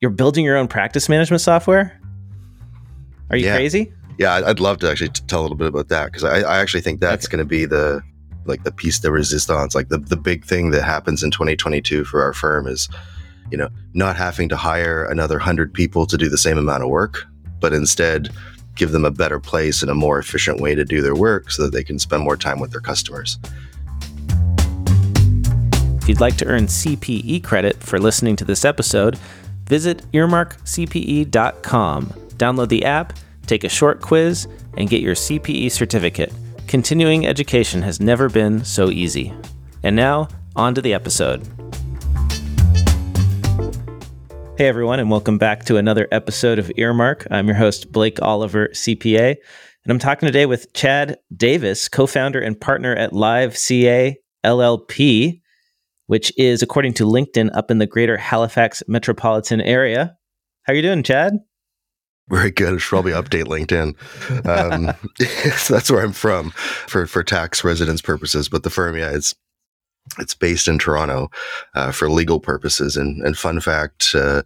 you're building your own practice management software? Are you Yeah. crazy? Yeah, I'd- love to actually tell a little bit about that because I, I actually think that's Okay. going to be the like the piece de resistance, like the the big thing that happens in 2022 for our firm is, you know, not having to hire another hundred people to do the same amount of work, but instead give them a better place and a more efficient way to do their work so that they can spend more time with their customers. If you'd like to earn CPE credit for listening to this episode, visit earmarkcpe.com. Download the app, take a short quiz, and get your CPE certificate. Continuing education has never been so easy. And now, on to the episode. Hey everyone, and welcome back to another episode of Earmark. I'm your host, Blake Oliver, CPA, and I'm talking today with Chad Davis, co founder and partner at Live CA LLP, which is, according to LinkedIn, up in the greater Halifax metropolitan area. How are you doing, Chad? Very good. I should probably update LinkedIn. Um, so that's where I'm from for, for tax residence purposes. But the firm, yeah, it's it's based in Toronto uh, for legal purposes. And, and fun fact, uh,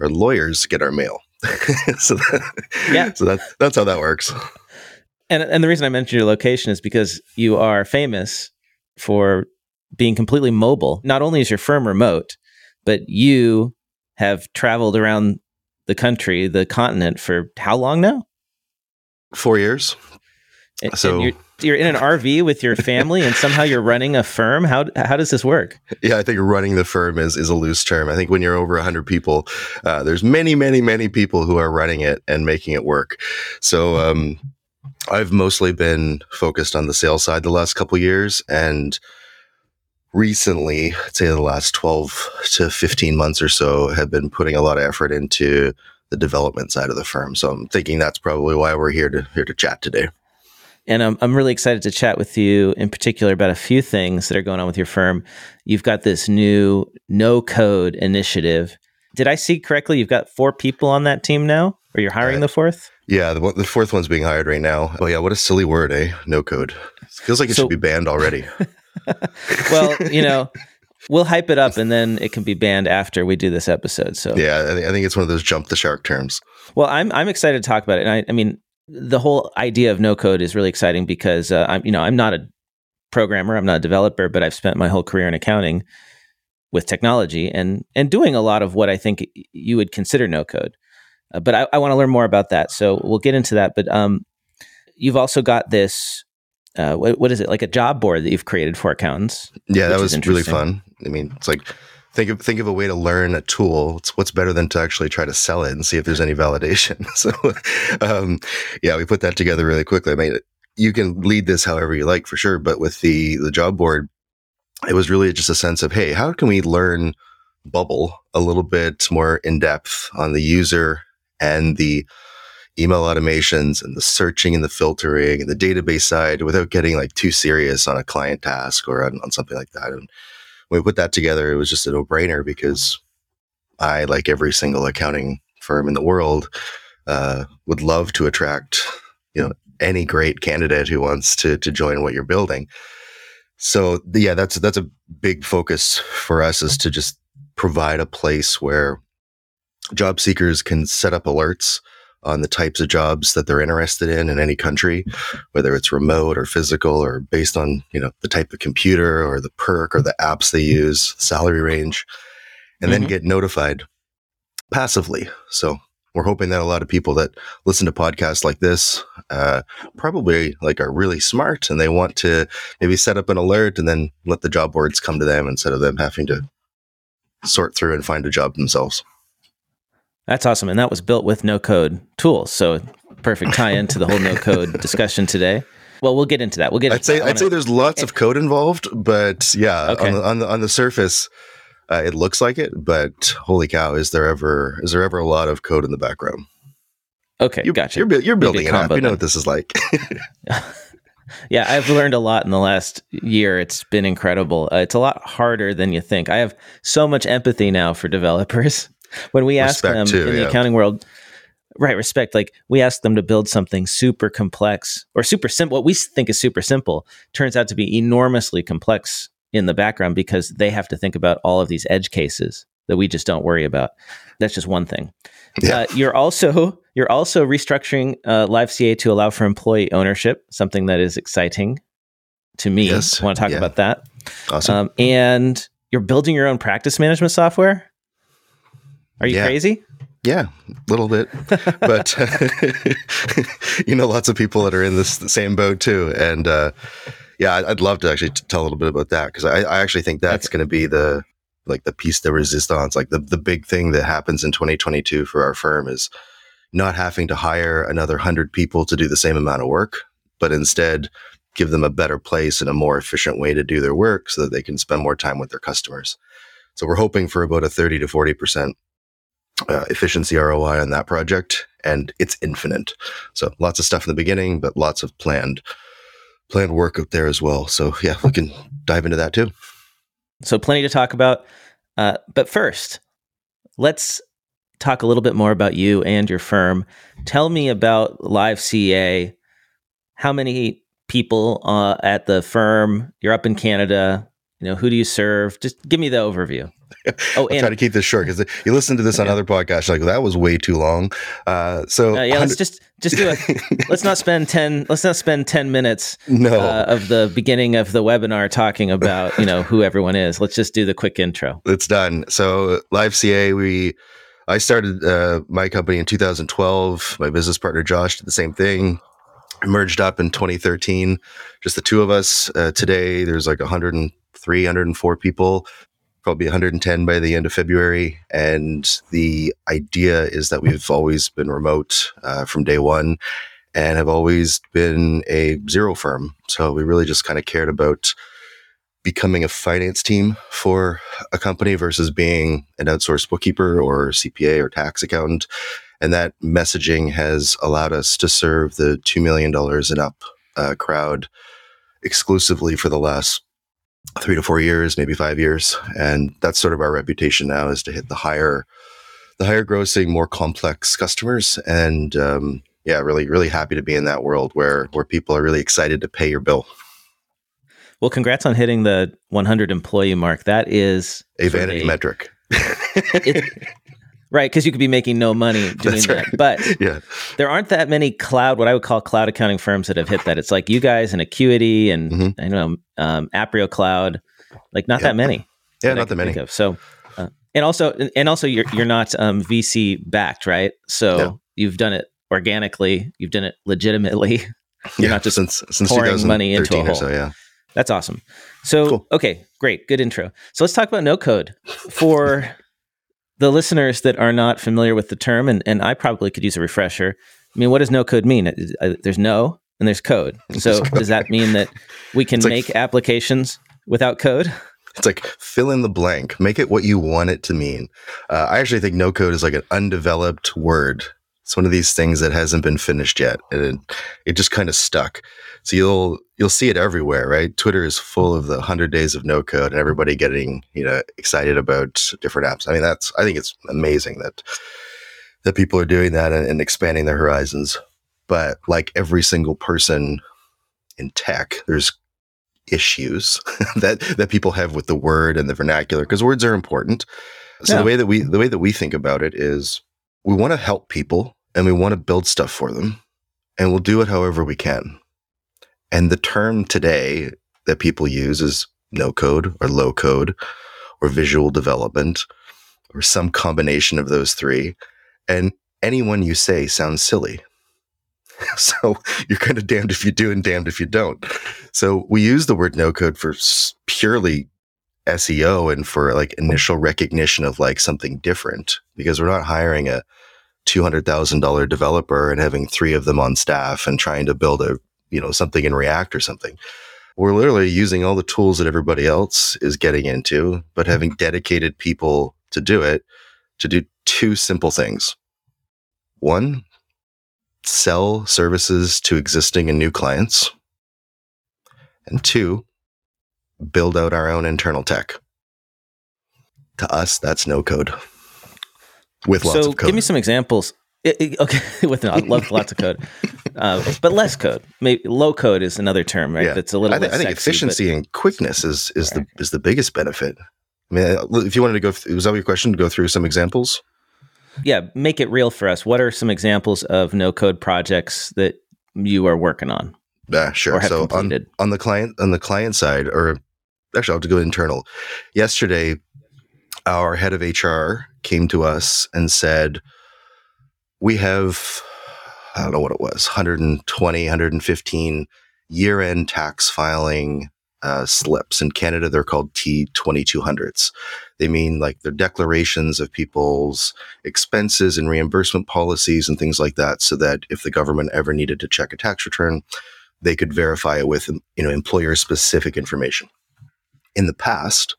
our lawyers get our mail. so that, Yeah. So that, that's how that works. And, and the reason I mentioned your location is because you are famous for being completely mobile. Not only is your firm remote, but you have traveled around the country, the continent for how long now? Four years. And- and So- you're, you're in an RV with your family, and somehow you're running a firm. How how does this work? Yeah, I think running the firm is, is a loose term. I think when you're over 100 people, uh, there's many, many, many people who are running it and making it work. So um, I've mostly been focused on the sales side the last couple years. And recently, say the last 12 to 15 months or so, have been putting a lot of effort into the development side of the firm. So I'm thinking that's probably why we're here to here to chat today. And I'm, I'm really excited to chat with you in particular about a few things that are going on with your firm. You've got this new no code initiative. Did I see correctly? You've got four people on that team now, or you're hiring Uh, the fourth? Yeah, the, the fourth one's being hired right now. Oh yeah, what a silly word, eh? No code. It feels like it So- should be banned already. Well, you know, we'll hype it up and then it can be banned after we do this episode. So, Yeah, I, think it's one of those jump the shark terms. well, I'm I'm excited to talk about it. And I, I mean, the whole idea of no code is really exciting because uh, I'm you know I'm not a programmer, I'm not a developer, but I've spent my whole career in accounting with technology and and doing a lot of what I think you would consider no code. Uh, but I, I want to learn more about that, so we'll get into that. But um, you've also got this. Uh, what, what is it like a job board that you've created for accountants? Yeah, that was really fun. I mean, it's like think of think of a way to learn a tool. It's what's better than to actually try to sell it and see if there's any validation. So, um, yeah, we put that together really quickly. I mean, you can lead this however you like for sure, but with the the job board, it was really just a sense of hey, how can we learn Bubble a little bit more in depth on the user and the email automations and the searching and the filtering and the database side without getting like too serious on a client task or on, on something like that. And when we put that together, it was just a no brainer because I, like every single accounting firm in the world, uh, would love to attract, you know, any great candidate who wants to to join what you're building. So yeah, that's that's a big focus for us is to just provide a place where job seekers can set up alerts on the types of jobs that they're interested in in any country, whether it's remote or physical or based on, you know, the type of computer or the perk or the apps they use, salary range, and then Mhm. get notified passively. So we're hoping that a lot of people that listen to podcasts like this uh, probably like are really smart and they want to maybe set up an alert and then let the job boards come to them instead of them having to sort through and find a job themselves. That's awesome. And that was built with no code tools. So perfect tie in to the whole no code discussion today. Well, we'll get into that. We'll get I'd say I'd say there's lots of code involved, but yeah, Okay. on the on the on the surface, uh, it looks like it. But holy cow, is there ever is there ever a lot of code in the background? Okay, You're, gotcha. you're, you're building an app. You know then. what this is like. yeah, I've learned a lot in the last year. It's been incredible. Uh, it's a lot harder than you think. I have so much empathy now for developers. When we ask them too, in the accounting world, right, respect, like we ask them to build something super complex or super simple. What we think is super simple turns out to be enormously complex in the background because they have to think about all of these edge cases that we just don't worry about. That's just one thing. Yeah. Uh, you're also you're also restructuring uh, Live CA to allow for employee ownership, something that is exciting to me. Yes. I want to talk Yeah. about that. Awesome. Um, and you're building your own practice management software. Are you Yeah. crazy? Yeah, a little bit, but you know, lots of people that are in this same boat too. And uh, yeah, I'd- love to actually tell a little bit about that because I, I actually think that's going to be the like the piece de resistance, like the the big thing that happens in 2022 for our firm is not having to hire another hundred people to do the same amount of work, but instead give them a better place and a more efficient way to do their work so that they can spend more time with their customers. So we're hoping for about a 30 to 40 percent uh, efficiency ROI on that project, and it's infinite. So lots of stuff in the beginning, but lots of planned planned work out there as well. So yeah, we can dive into that too. So plenty to talk about. Uh, but first, let's talk a little bit more about you and your firm. Tell me about Live CA. How many people uh, at the firm? You're up in Canada. You know, who do you serve? Just give me the overview. Oh, I'll try to keep this short because you listen to this on other podcasts, like that was way too long. Uh, so uh, yeah, let's just just do it. let's not spend ten. Let's not spend ten minutes no, uh, of the beginning of the webinar talking about you know who everyone is. Let's just do the quick intro. it's done. So Live CA, we I started uh, my company in 2012. My business partner Josh did the same thing. Merged up in 2013. Just the two of us. Uh, today, there's like 103, 104 people. Probably 110 by the end of February. And the idea is that we've always been remote uh, from day one, and have always been a Xero firm. So we really just kind of cared about becoming a finance team for a company versus being an outsourced bookkeeper or CPA or tax accountant. And that messaging has allowed us to serve the $2 million and up uh, crowd exclusively for the last three to four years, maybe five years. And that's sort of our reputation now is to hit the higher, the higher grossing, more complex customers. And, um, yeah, really, really happy to be in that world where, where people are really excited to pay your bill. Well, congrats on hitting the 100 employee mark. That is A vanity a- metric. right? Because you could be making no money doing that. But yeah. there aren't that many cloud, what I would call cloud accounting firms that have hit that. It's like you guys and Acuity and Mhm. I don't know um, Aprio Cloud, like not Yeah. that many. Yeah, that not that many. So, uh, and also, and also, you're you're not um, VC backed, right? So No. you've done it organically. You've done it legitimately. You're yeah, not just since since pouring money into a 2013 or so. hole. Yeah, That's awesome. So, Cool. okay, great, good intro. So let's talk about no code for the listeners that are not familiar with the term, and, and I probably could use a refresher. I mean, what does no code mean? Uh, There's no and there's code. So There's code. does that mean that we can like- make applications without code? it's like fill in the blank, make it what you want it to mean. Uh, I actually think no code is like an undeveloped word. It's one of these things that hasn't been finished yet, and it, it just kind of stuck. So you'll you'll see it everywhere, right? Twitter is full of the hundred days of no code, and everybody getting you know excited about different apps. I mean, that's I think it's amazing that that people are doing that and, and expanding their horizons. But like every single person in tech, there's issues that that people have with the word and the vernacular because words are important. So Yeah. the way that we the way that we think about it is we want to help people and we want to build stuff for them and we'll do it however we can. And the term today that people use is no code or low code or visual development or some combination of those three. And anyone you say sounds silly. so you're kind of damned if you do and damned if you don't. So we use the word no code for purely SEO and for like mm. initial recognition of like something different because we're not hiring a $200,000 developer and having three of them on staff and trying to build a, you know, something in React or something. We're literally using all the tools that everybody else is getting into, but mm. having dedicated people to do it to do two simple things. One, sell services to existing and new clients. And two, build out our own internal tech. To us, that's no code. With lots so of code. give me some examples. I- I- okay, with love lots of code, uh, but less code. Maybe low code is another term, right? Yeah. That's a little. I, less I think sexy, but- efficiency and quickness is is the is the biggest benefit. I mean, uh, if you wanted to go, th- was that your question? To go through some examples? Yeah, make it real for us. What are some examples of no code projects that you are working on? Yeah, sure. so on, on the client on the client side, or actually, I'll have to go internal. Yesterday, our head of HR came to us and said, "We have, I don't know what it was, 120, 115 year-end tax filing uh, slips. In Canada, they're called T2200s. They mean like they're declarations of people's expenses and reimbursement policies and things like that, so that if the government ever needed to check a tax return, they could verify it with you know employer specific information. In the past,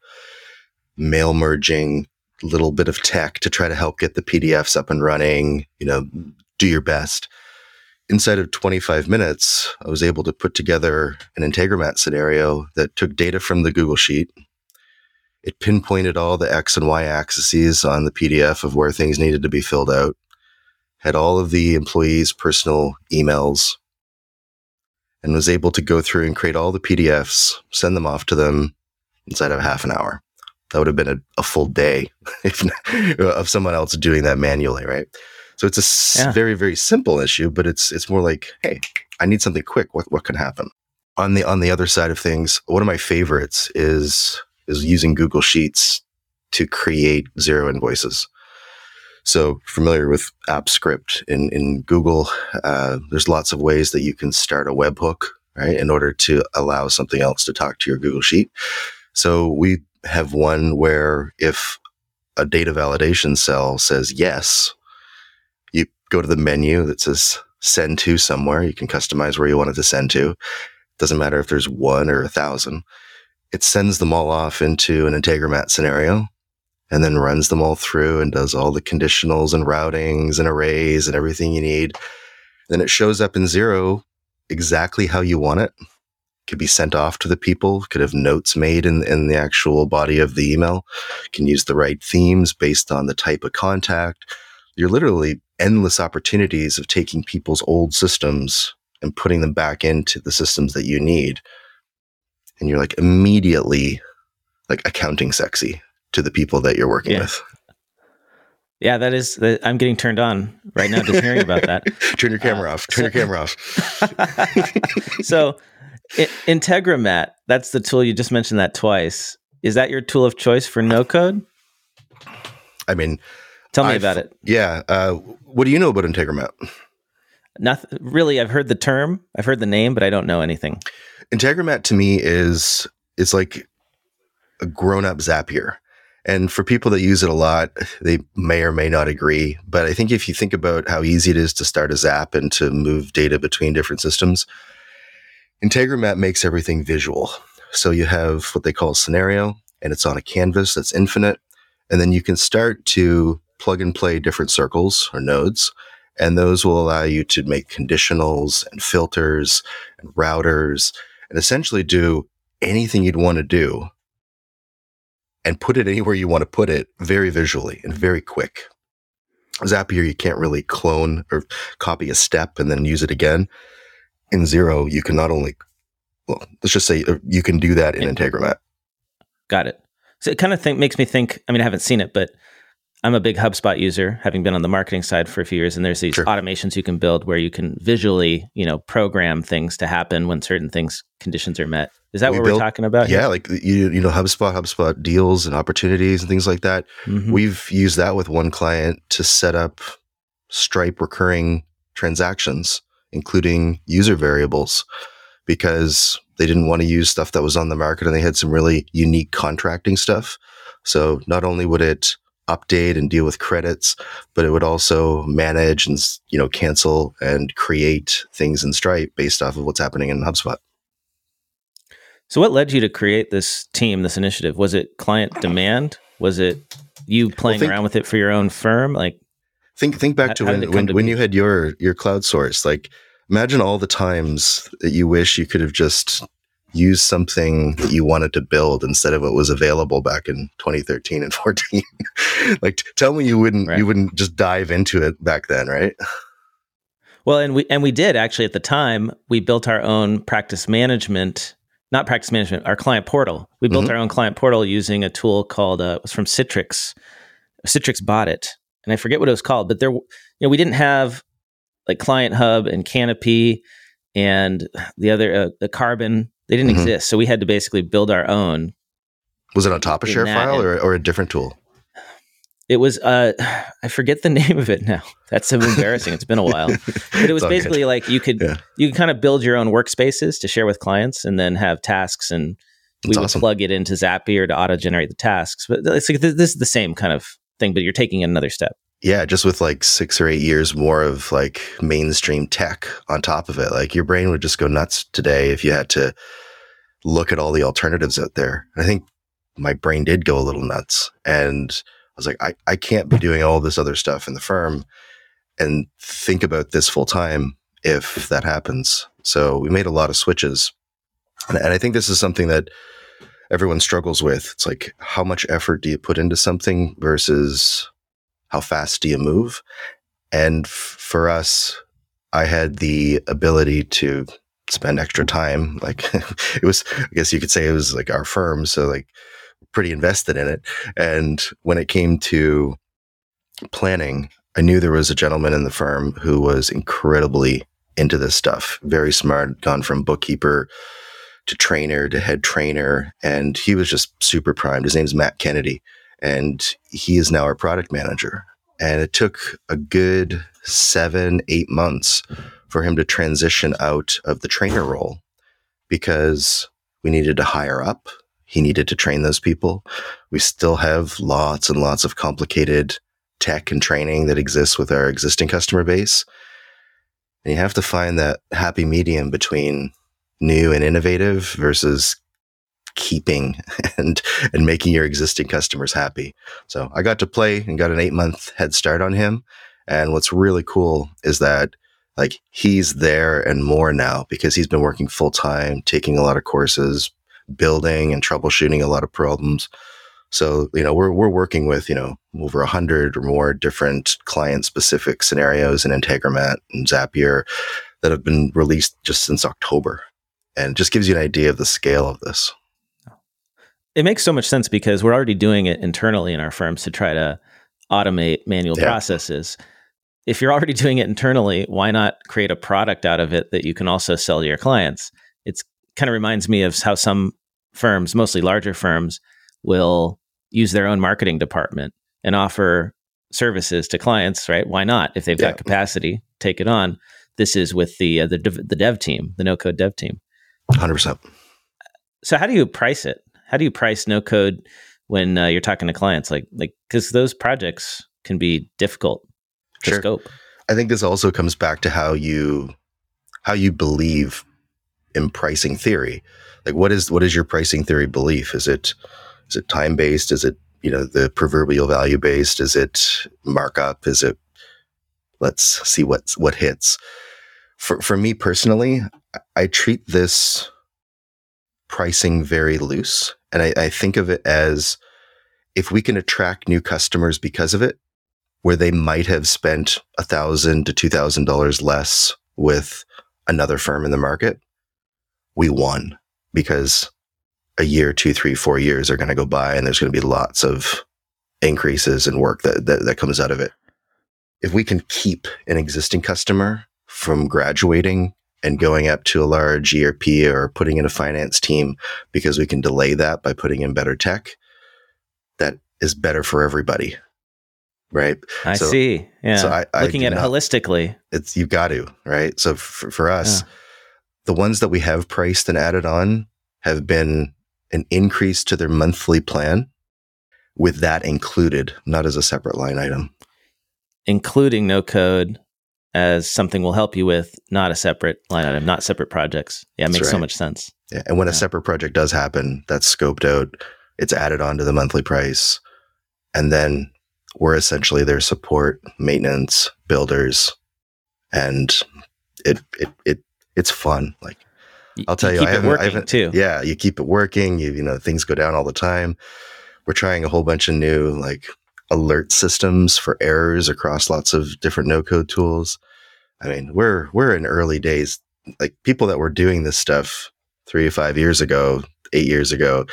mail merging, little bit of tech to try to help get the PDFs up and running, you know, do your best inside of 25 minutes, I was able to put together an Integromat scenario that took data from the Google Sheet. It pinpointed all the X and Y axes on the PDF of where things needed to be filled out, had all of the employees' personal emails, and was able to go through and create all the PDFs, send them off to them inside of half an hour. That would have been a, a full day if, of someone else doing that manually, right? So it's a yeah. very very simple issue, but it's it's more like, hey, I need something quick. What what can happen? On the on the other side of things, one of my favorites is is using Google Sheets to create Xero invoices. So familiar with AppScript in in Google, uh, there's lots of ways that you can start a webhook, right, in order to allow something else to talk to your Google Sheet. So we have one where if a data validation cell says yes, you go to the menu that says send to somewhere. You can customize where you want it to send to. Doesn't matter if there's one or a thousand. It sends them all off into an Integromat scenario and then runs them all through and does all the conditionals and routings and arrays and everything you need. Then it shows up in Xero exactly how you want it. Could be sent off to the people, could have notes made in, in the actual body of the email, can use the right themes based on the type of contact. You're literally endless opportunities of taking people's old systems and putting them back into the systems that you need. And you're like immediately like accounting sexy to the people that you're working yeah. with. Yeah, that is. I'm getting turned on right now just hearing about that. Turn your camera uh, off. Turn so, your camera off. so, I- Integromat, that's the tool you just mentioned that twice. Is that your tool of choice for no code? I mean, Tell me I've, about it. Yeah. Uh, what do you know about Integromat? Nothing really. I've heard the term, I've heard the name, but I don't know anything. Integromat to me is it's like a grown up Zapier. And for people that use it a lot, they may or may not agree. But I think if you think about how easy it is to start a Zap and to move data between different systems, Integromat makes everything visual. So you have what they call a scenario, and it's on a canvas that's infinite. And then you can start to plug and play different circles or nodes. And those will allow you to make conditionals and filters and routers and essentially do anything you'd want to do and put it anywhere you want to put it very visually and very quick. Zapier, you can't really clone or copy a step and then use it again. In zero, you can not only, well, let's just say uh, you can do that in Integromat. Got it. So it kind of think, makes me think, I mean, I haven't seen it, but I'm a big HubSpot user, having been on the marketing side for a few years, and there's these sure. automations you can build where you can visually, you know, program things to happen when certain things conditions are met. Is that we what built, we're talking about? Yeah, here? like you, you know, HubSpot, HubSpot deals and opportunities and things like that. Mm-hmm. We've used that with one client to set up Stripe recurring transactions, including user variables, because they didn't want to use stuff that was on the market and they had some really unique contracting stuff. So not only would it update and deal with credits, but it would also manage and you know cancel and create things in Stripe based off of what's happening in HubSpot. So, what led you to create this team, this initiative? Was it client demand? Was it you playing well, think, around with it for your own firm? Like, think think back to when when, to when you had your your cloud source. Like, imagine all the times that you wish you could have just used something that you wanted to build instead of what was available back in 2013 and 14 like tell me you wouldn't right. you wouldn't just dive into it back then right well and we and we did actually at the time we built our own practice management not practice management, our client portal. We built Mhm. our own client portal using a tool called uh, it was from Citrix. Citrix bought it, and I forget what it was called, but there, you know, we didn't have like Client Hub and Canopy and the other uh, the Carbon. They didn't Mhm. exist, so we had to basically build our own. Was it on top of ShareFile or, or a different tool? It was uh, I forget the name of it now. That's so embarrassing. it's been a while, but it was all good. basically like you could Yeah. you could kind of build your own workspaces to share with clients, and then have tasks and we would awesome. plug it into Zapier to auto generate the tasks. But it's like this, this is the same kind of thing, but you're taking another step. Yeah, just with like six or eight years more of like mainstream tech on top of it. Like your brain would just go nuts today if you had to look at all the alternatives out there. I think my brain did go a little nuts. And I was like, I, I can't be doing all this other stuff in the firm and think about this full time if that happens. So we made a lot of switches. And, and I think this is something that everyone struggles with. It's like, how much effort do you put into something versus how fast do you move? And f- for us, I had the ability to spend extra time. Like it was, I guess you could say it was like our firm. So like pretty invested in it. And when it came to planning, I knew there was a gentleman in the firm who was incredibly into this stuff, very smart, gone from bookkeeper to trainer to head trainer. And he was just super primed. His name's Matt Kennedy. And he is now our product manager. And it took a good seven, eight months for him to transition out of the trainer role because we needed to hire up. He needed to train those people. We still have lots and lots of complicated tech and training that exists with our existing customer base. And you have to find that happy medium between new and innovative versus keeping and and making your existing customers happy. So I got to play and got an 8 month head start on him. And what's really cool is that like he's there and more now because he's been working full time, taking a lot of courses, building and troubleshooting a lot of problems. So, you know, we're we're working with, you know, over a hundred or more different client specific scenarios in Integromat and Zapier that have been released just since October. And just gives you an idea of the scale of this. It makes so much sense because we're already doing it internally in our firms to try to automate manual Yeah. processes. If you're already doing it internally, why not create a product out of it that you can also sell to your clients? It's kind of reminds me of how some firms, mostly larger firms, will use their own marketing department and offer services to clients, right? Why not? If they've Yeah. got capacity, take it on. This is with the uh, the dev, the dev team, the no code dev team. 100%. So how do you price it? How do you price no code when uh, you're talking to clients? Like like because those projects can be difficult to Sure. scope. I think this also comes back to how you how you believe in pricing theory. Like what is what is your pricing theory belief? Is it is it time based? Is it you know the proverbial value based? Is it markup? Is it let's see what what hits? For for me personally, I- treat this pricing very loose, and I, I think of it as if we can attract new customers because of it, where they might have spent a thousand to two thousand dollars less with another firm in the market, we won because a year, two, three, four years are going to go by, and there's going to be lots of increases in work that, that that comes out of it. If we can keep an existing customer from graduating and going up to a large ERP or putting in a finance team because we can delay that by putting in better tech, that is better for everybody. Right. I So- see. Yeah. so I- I Looking do at it holistically. it's you've got to right so for, for us the ones that we have priced and added on have been an increase to their monthly plan with that included not as a separate line item including no code as something will help you with not a separate line item, not separate projects. Yeah, it That's makes so much sense. yeah. and when a separate project does happen that's scoped out it's added on to the monthly price and then we're essentially their support maintenance builders and it it, it it's fun like I'll tell you, keep I haven't- I haven't- too. yeah you keep it working you you know things go down all the time we're trying a whole bunch of new like alert systems for errors across lots of different no code tools i mean we're we're in early days like people that were doing this stuff three, five years ago, eight years ago,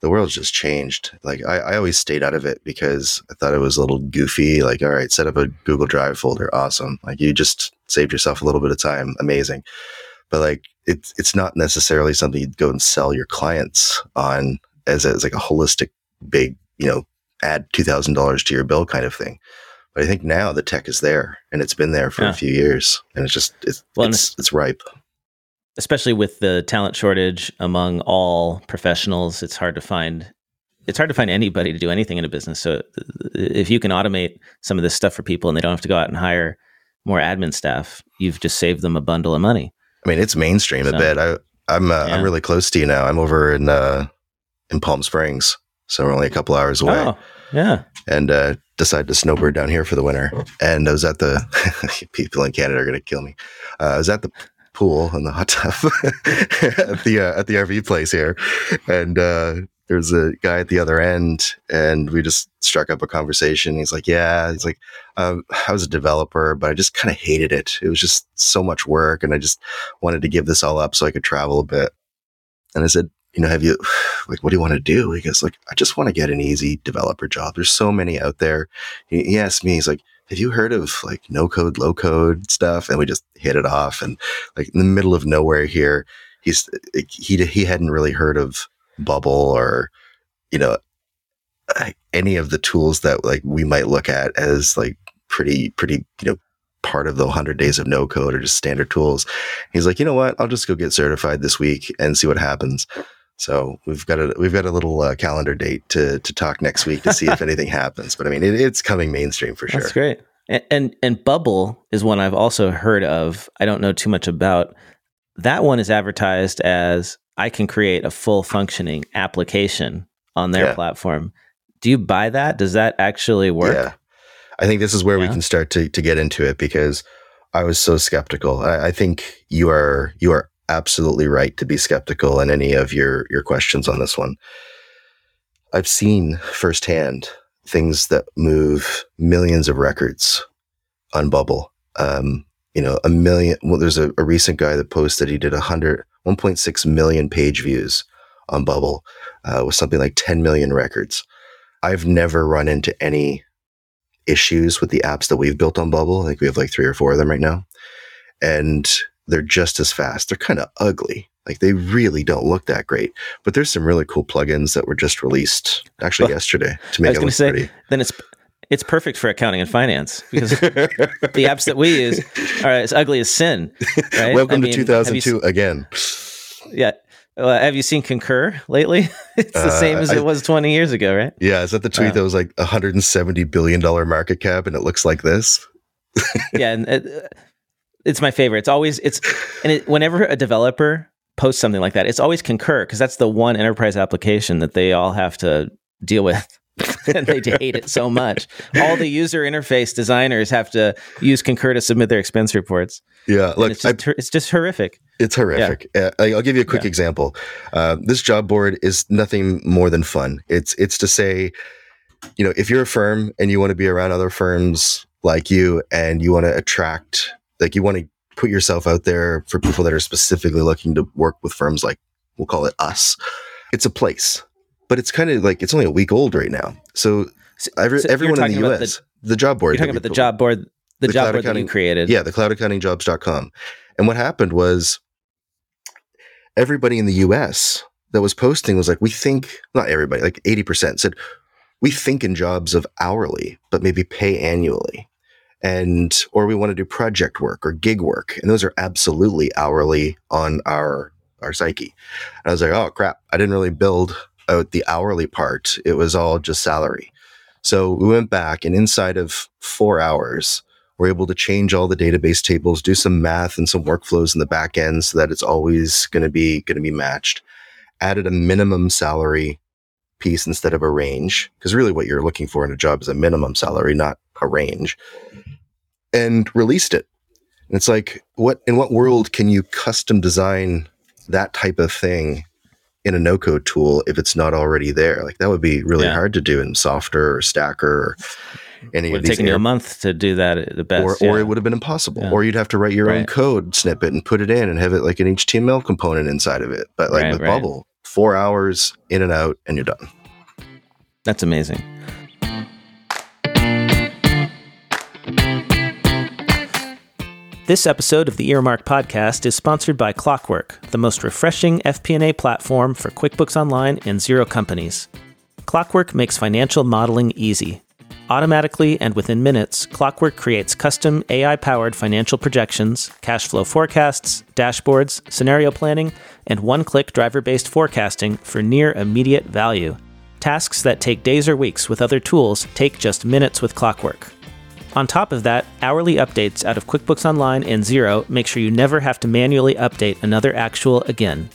the world's just changed. Like I, I always stayed out of it because I thought it was a little goofy. Like, all right, set up a Google Drive folder. Awesome. Like you just saved yourself a little bit of time. Amazing. But like it's it's not necessarily something you'd go and sell your clients on as, as like a holistic big, you know, add two thousand dollars to your bill kind of thing. But I think now the tech is there and it's been there for yeah. a few years and it's just it's well, it's, it's ripe especially with the talent shortage among all professionals, it's hard to find it's hard to find anybody to do anything in a business. So if you can automate some of this stuff for people and they don't have to go out and hire more admin staff, you've just saved them a bundle of money. I mean, it's mainstream so, a bit. I, I'm uh, yeah. I'm really close to you now. I'm over in uh, in Palm Springs, so we're only a couple hours away. Oh, yeah. And uh, decided to snowbird down here for the winter. And I was at the people in Canada are going to kill me. Uh, I was at the pool and the hot tub at the uh, at the RV place here, and uh, there's a guy at the other end, and we just struck up a conversation. He's like, "Yeah," he's like, um, "I was a developer, but I just kind of hated it. It was just so much work, and I just wanted to give this all up so I could travel a bit." And I said, you know, have you like, what do you want to do? He goes, like, I just want to get an easy developer job. There's so many out there. He, he asked me, he's like, have you heard of like no code, low code stuff? And we just hit it off. And like in the middle of nowhere here, he's, he, he hadn't really heard of Bubble or, you know, any of the tools that like we might look at as like pretty, pretty, you know, part of the 100 days of no code or just standard tools. He's like, you know what? I'll just go get certified this week and see what happens. So we've got a we've got a little uh, calendar date to to talk next week to see if anything happens. But I mean, it, it's coming mainstream for sure. That's great. And, and and Bubble is one I've also heard of. I don't know too much about. That one is advertised as I can create a full functioning application on their yeah. platform. Do you buy that? Does that actually work? Yeah. I think this is where yeah. we can start to to get into it because I was so skeptical. I, I think you are you are absolutely right to be skeptical in any of your your questions on this one. I've seen firsthand things that move millions of records on Bubble. Um, you know, a million. Well, there's a, a recent guy that posted he did hundred, 1.6 million page views on Bubble uh, with something like 10 million records. I've never run into any issues with the apps that we've built on Bubble. I think we have like three or four of them right now. And they're just as fast. They're kind of ugly. Like they really don't look that great. But there's some really cool plugins that were just released actually well, yesterday to make it look say, pretty. Then it's it's perfect for accounting and finance because the apps that we use are as ugly as sin. Right? Welcome I mean, to 2002 you, again. Yeah. Well, have you seen Concur lately? it's the uh, same as I, it was 20 years ago, right? Yeah. Is that the tweet uh, that was like 170 billion dollar market cap and it looks like this? yeah, and it, it's my favorite. It's always it's and it, whenever a developer posts something like that, it's always Concur because that's the one enterprise application that they all have to deal with. and they hate it so much. All the user interface designers have to use Concur to submit their expense reports. Yeah, look, it's just, I, it's just, horrific. It's horrific. Yeah. Uh, I'll give you a quick yeah. example. Uh, this job board is nothing more than fun. It's it's to say, you know, if you're a firm and you want to be around other firms like you, and you want to attract like you want to put yourself out there for people that are specifically looking to work with firms like we'll call it us. It's a place, but it's kind of like it's only a week old right now. So, every, so everyone in the US, the, the, job board. You're talking about the job board, the, the job board accounting, that you created. Yeah, the cloudaccountingjobs.com. And what happened was everybody in the US that was posting was like, we think, not everybody, like 80% said, we think in jobs of hourly, but maybe pay annually and or we want to do project work or gig work and those are absolutely hourly on our our psyche. And i was like oh crap i didn't really build out the hourly part it was all just salary. So we went back and inside of four hours we're able to change all the database tables do some math and some workflows in the back end so that it's always going to be going to be matched. Added a minimum salary piece instead of a range because really what you're looking for in a job is a minimum salary not a range and released it. And it's like, what in what world can you custom design that type of thing in a no code tool if it's not already there? Like that would be really yeah. hard to do in Softr or Stacker. Or, any would of have these taken you air- a month to do that at the best. or, yeah. or it would have been impossible Yeah. or you'd have to write your own code snippet and put it in and have it like an html component inside of it but like Right, with right. bubble four hours in and out and you're done That's amazing. This episode of the Earmark Podcast is sponsored by Clockwork, the most refreshing FP&A platform for QuickBooks Online and Xero companies. Clockwork makes financial modeling easy. Automatically and within minutes, Clockwork creates custom AI powered financial projections, cash flow forecasts, dashboards, scenario planning, and one click driver based forecasting for near immediate value. Tasks that take days or weeks with other tools take just minutes with Clockwork. On top of that, hourly updates out of QuickBooks Online and Xero make sure you never have to manually update another actual again.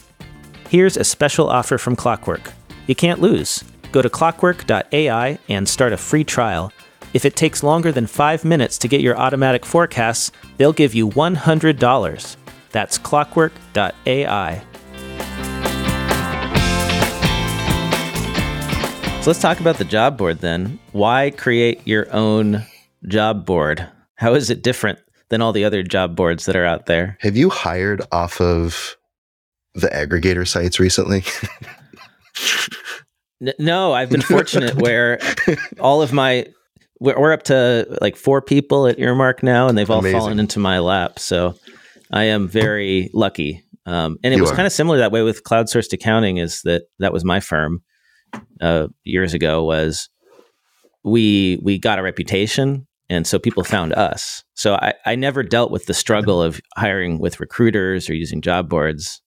Here's a special offer from Clockwork. You can't lose. Go to clockwork.ai and start a free trial. If it takes longer than five minutes to get your automatic forecasts, they'll give you $100. That's clockwork.ai. So let's talk about the job board then. Why create your own job board? How is it different than all the other job boards that are out there? have you hired off of the aggregator sites recently no, I've been fortunate where all of my we're, we're up to like four people at Earmark now, and they've all Amazing. fallen into my lap. So I am very lucky. Um, and it You was are. kind of similar that way with Cloud Sourced Accounting. Is that that was my firm uh, years ago? Was we we got a reputation, and so people found us. So I, I never dealt with the struggle of hiring with recruiters or using job boards.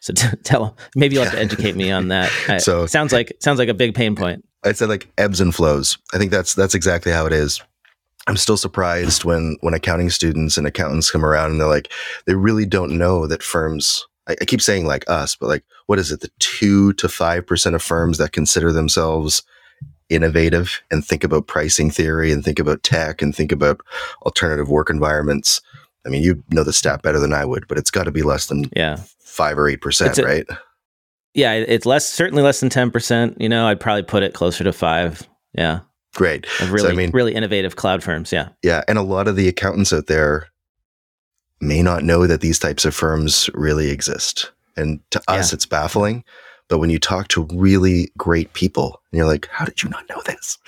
So t- tell maybe you'll have to educate me on that. I- So- sounds like sounds like a big pain point. I'd say like ebbs and flows. I think that's that's exactly how it is. I'm still surprised when when accounting students and accountants come around and they're like, they really don't know that firms. I, I keep saying like us, but like, what is it? The two to five percent of firms that consider themselves innovative and think about pricing theory and think about tech and think about alternative work environments. I mean, you know the stat better than I would, but it's got to be less than Yeah, five or eight percent, right? yeah. It's less certainly less than ten percent. You know, I'd probably put it closer to five. Yeah, Great. of really mean- really innovative cloud firms. Yeah, Yeah, and a lot of the accountants out there may not know that these types of firms really exist. And to us, it's baffling. But when you talk to really great people and you're like, how did you not know this?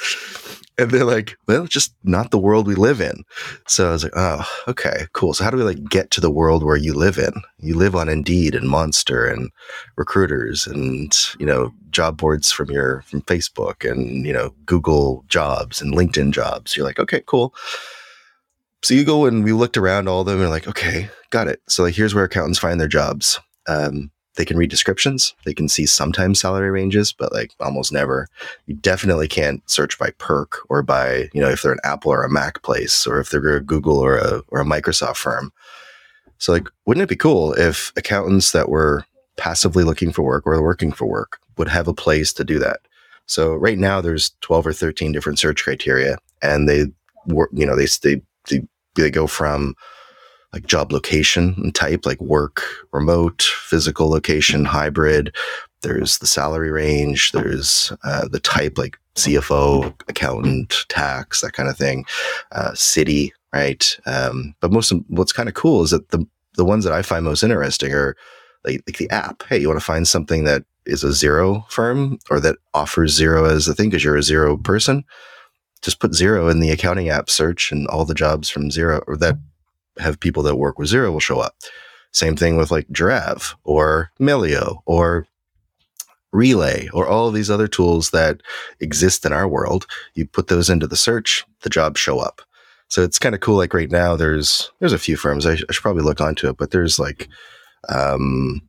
And they're like, well, it's just not the world we live in. So I was like, oh, okay, cool. So how do we like get to the world where you live in? You live on Indeed and Monster and recruiters and, you know, job boards from your from Facebook and, you know, Google jobs and LinkedIn jobs. You're like, okay, cool. So you go and we looked around all of them and like, okay, got it. So like here's where accountants find their jobs. Um, they can read descriptions. They can see sometimes salary ranges, but like almost never. You definitely can't search by perk or by, you know, if they're an Apple or a Mac place or if they're a Google or a or a Microsoft firm. So like, wouldn't it be cool if accountants that were passively looking for work or working for work would have a place to do that? So right now there's 12 or 13 different search criteria and they work, you know, they, they, they, they go from like job location and type, like work, remote, physical location, hybrid. There's the salary range. There's uh, the type, like CFO, accountant, tax, that kind of thing. Uh, city, right? Um, but most of what's kind of cool is that the the ones that I find most interesting are like, like the app. Hey, you want to find something that is a Xero firm or that offers Xero as a thing because you're a Xero person? Just put Xero in the accounting app search, and all the jobs from Xero or that have people that work with Xero will show up. Same thing with like Jirav or Melio or Relay or all of these other tools that exist in our world. You put those into the search, the jobs show up. So it's kind of cool. Like right now, there's there's a few firms. I, sh- I should probably look onto it, but there's like um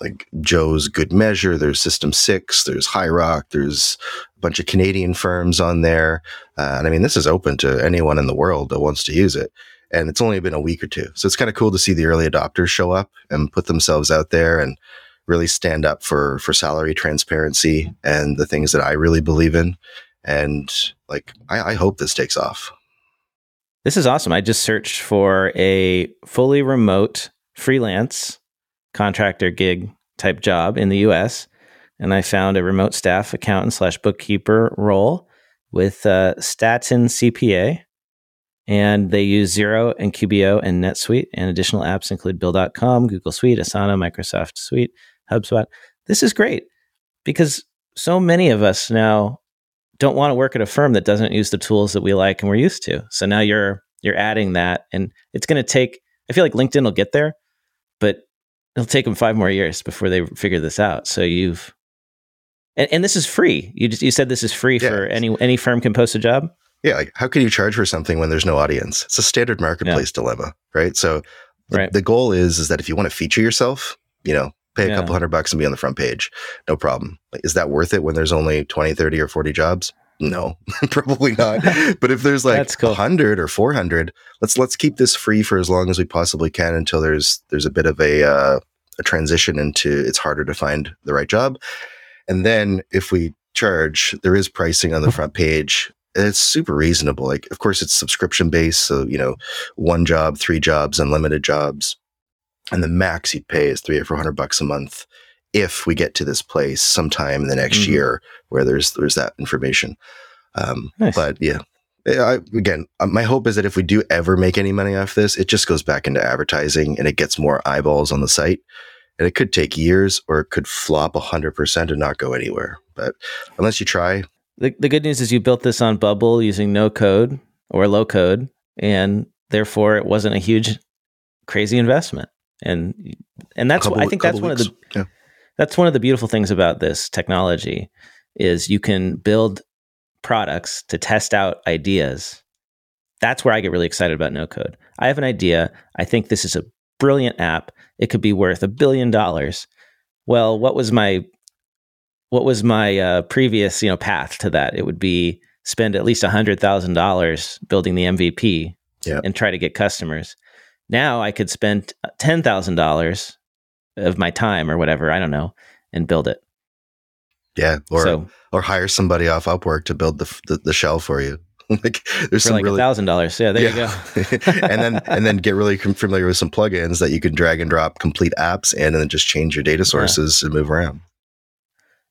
like Joe's Good Measure. There's System Six. There's High Rock. There's a bunch of Canadian firms on there. Uh, and I mean, this is open to anyone in the world that wants to use it and it's only been a week or two. So it's kind of cool to see the early adopters show up and put themselves out there and really stand up for for salary transparency and the things that I really believe in. And like, I, I hope this takes off. This is awesome. I just searched for a fully remote freelance contractor gig type job in the US and I found a remote staff accountant slash bookkeeper role with uh, Staten CPA. And they use Xero and QBO and NetSuite. And additional apps include Bill.com, Google Suite, Asana, Microsoft Suite, HubSpot. This is great because so many of us now don't want to work at a firm that doesn't use the tools that we like and we're used to. So now you're you're adding that and it's going to take I feel like LinkedIn will get there, but it'll take them 5 more years before they figure this out. So you've and, and this is free. You just you said this is free yeah. for any any firm can post a job? Yeah, like how can you charge for something when there's no audience? It's a standard marketplace yeah. dilemma, right? So the, right. the goal is is that if you want to feature yourself, you know, pay a yeah. couple hundred bucks and be on the front page. No problem. Is that worth it when there's only 20, 30 or 40 jobs? No, probably not. but if there's like cool. 100 or 400, let's let's keep this free for as long as we possibly can until there's there's a bit of a uh, a transition into it's harder to find the right job. And then if we charge, there is pricing on the front page it's super reasonable. Like, of course, it's subscription based. So, you know, one job, three jobs, unlimited jobs. And the max you'd pay is three or 400 bucks a month if we get to this place sometime in the next mm-hmm. year where there's, there's that information. Um, nice. But yeah, I, again, uh, my hope is that if we do ever make any money off this, it just goes back into advertising and it gets more eyeballs on the site. And it could take years or it could flop 100% and not go anywhere. But unless you try, the, the good news is you built this on Bubble using no code or low code, and therefore it wasn't a huge, crazy investment. And and that's couple, I think that's one of the yeah. that's one of the beautiful things about this technology is you can build products to test out ideas. That's where I get really excited about no code. I have an idea. I think this is a brilliant app. It could be worth a billion dollars. Well, what was my what was my uh, previous you know path to that? It would be spend at least a hundred thousand dollars building the MVP yep. and try to get customers. Now I could spend ten thousand dollars of my time or whatever I don't know and build it. Yeah, or so, or hire somebody off Upwork to build the the, the shell for you. like there's for some like a thousand dollars. Yeah, there yeah. you go. and then and then get really familiar with some plugins that you can drag and drop complete apps in, and then just change your data sources yeah. and move around.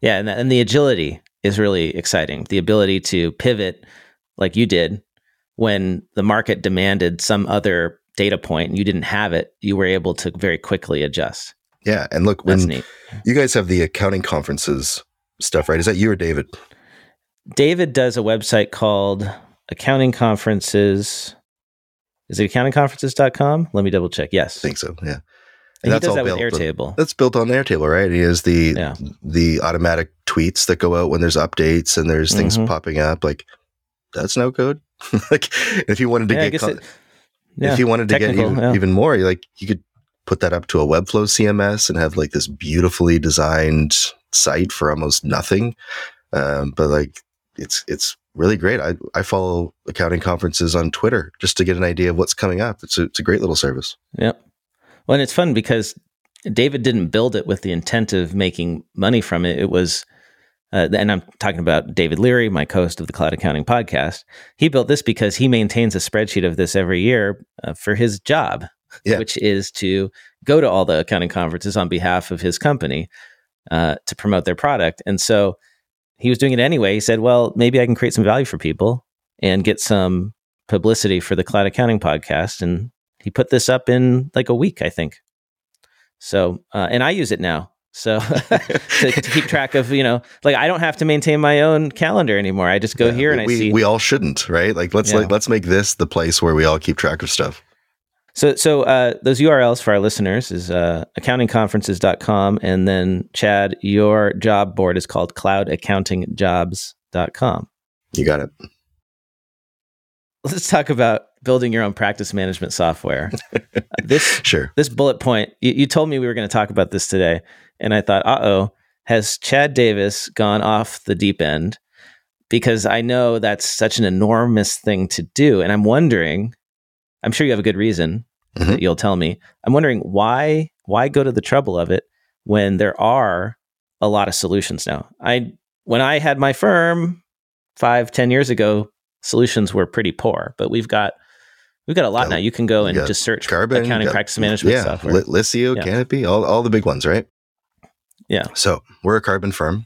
Yeah, and, and the agility is really exciting. The ability to pivot like you did when the market demanded some other data point and you didn't have it, you were able to very quickly adjust. Yeah, and look when you guys have the accounting conferences stuff, right? Is that you or David? David does a website called Accounting Conferences. Is it accountingconferences.com? Let me double check. Yes. I think so. Yeah. And, that's all that built Airtable. On, that's built on Airtable, right? He has the yeah. the automatic tweets that go out when there's updates and there's things mm-hmm. popping up. Like that's no code. like if you wanted to yeah, get, co- it, yeah, if you wanted to get even, even more, like you could put that up to a Webflow CMS and have like this beautifully designed site for almost nothing. Um, but like it's it's really great. I I follow accounting conferences on Twitter just to get an idea of what's coming up. It's a, it's a great little service. Yep. Well, and it's fun because David didn't build it with the intent of making money from it. It was, uh, and I'm talking about David Leary, my co-host of the Cloud Accounting Podcast. He built this because he maintains a spreadsheet of this every year uh, for his job, yeah. which is to go to all the accounting conferences on behalf of his company uh, to promote their product. And so he was doing it anyway. He said, "Well, maybe I can create some value for people and get some publicity for the Cloud Accounting Podcast." And he put this up in like a week, I think. So, uh, and I use it now. So to, to, keep track of, you know, like I don't have to maintain my own calendar anymore. I just go yeah, here and we, I see. We all shouldn't, right? Like let's yeah. like, let's make this the place where we all keep track of stuff. So, so uh, those URLs for our listeners is uh, accountingconferences.com. And then, Chad, your job board is called cloudaccountingjobs.com. You got it. Let's talk about building your own practice management software. this sure. This bullet point. You, you told me we were going to talk about this today, and I thought, uh oh, has Chad Davis gone off the deep end? Because I know that's such an enormous thing to do, and I'm wondering. I'm sure you have a good reason mm-hmm. that you'll tell me. I'm wondering why why go to the trouble of it when there are a lot of solutions now. I when I had my firm five ten years ago, solutions were pretty poor, but we've got We've got a lot now. You can go and just search Karbon, accounting got, practice management yeah, software. Liscio, yeah. Canopy, all, all the big ones, right? Yeah. So we're a Karbon firm.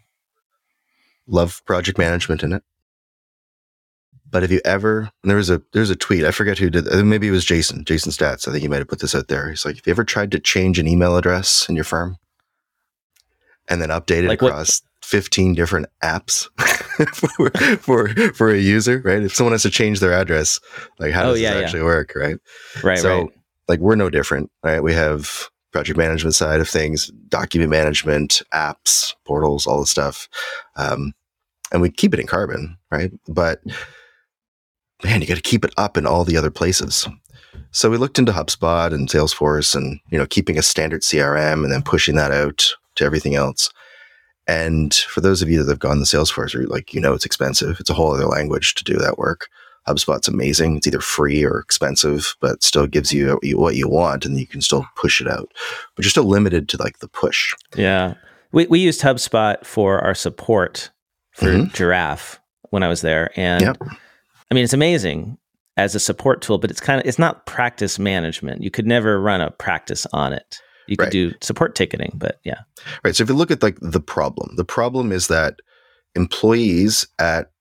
Love project management in it. But have you ever, there was a there's a tweet I forget who did. Uh, maybe it was Jason, Jason Staats. I think he might have put this out there. He's like, "Have you ever tried to change an email address in your firm, and then update it like across? 15 different apps for, for for a user, right? If someone has to change their address, like how oh, does oh, yeah, this actually yeah. work, right? Right. So, right. like, we're no different, right? We have project management side of things, document management, apps, portals, all the stuff. Um, and we keep it in Karbon, right? But man, you got to keep it up in all the other places. So we looked into HubSpot and Salesforce and, you know, keeping a standard CRM and then pushing that out to everything else. And for those of you that have gone the Salesforce route, like, you know, it's expensive. It's a whole other language to do that work. HubSpot's amazing. It's either free or expensive, but still gives you what you want and you can still push it out. But you're still limited to like the push. Yeah. We, we used HubSpot for our support for mm-hmm. Jirav when I was there. And yep. I mean, it's amazing as a support tool, but it's kind of, it's not practice management. You could never run a practice on it. You could right. do support ticketing, but yeah. Right. So if you look at like the problem, the problem is that employees at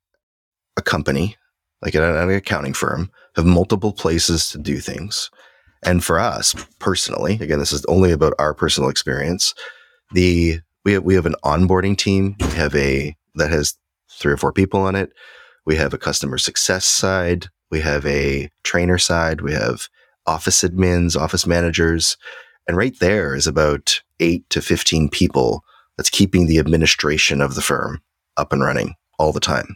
a company, like at an accounting firm, have multiple places to do things. And for us personally, again, this is only about our personal experience. The we have, we have an onboarding team. We have a that has three or four people on it. We have a customer success side. We have a trainer side. We have office admins, office managers. And right there is about eight to 15 people that's keeping the administration of the firm up and running all the time,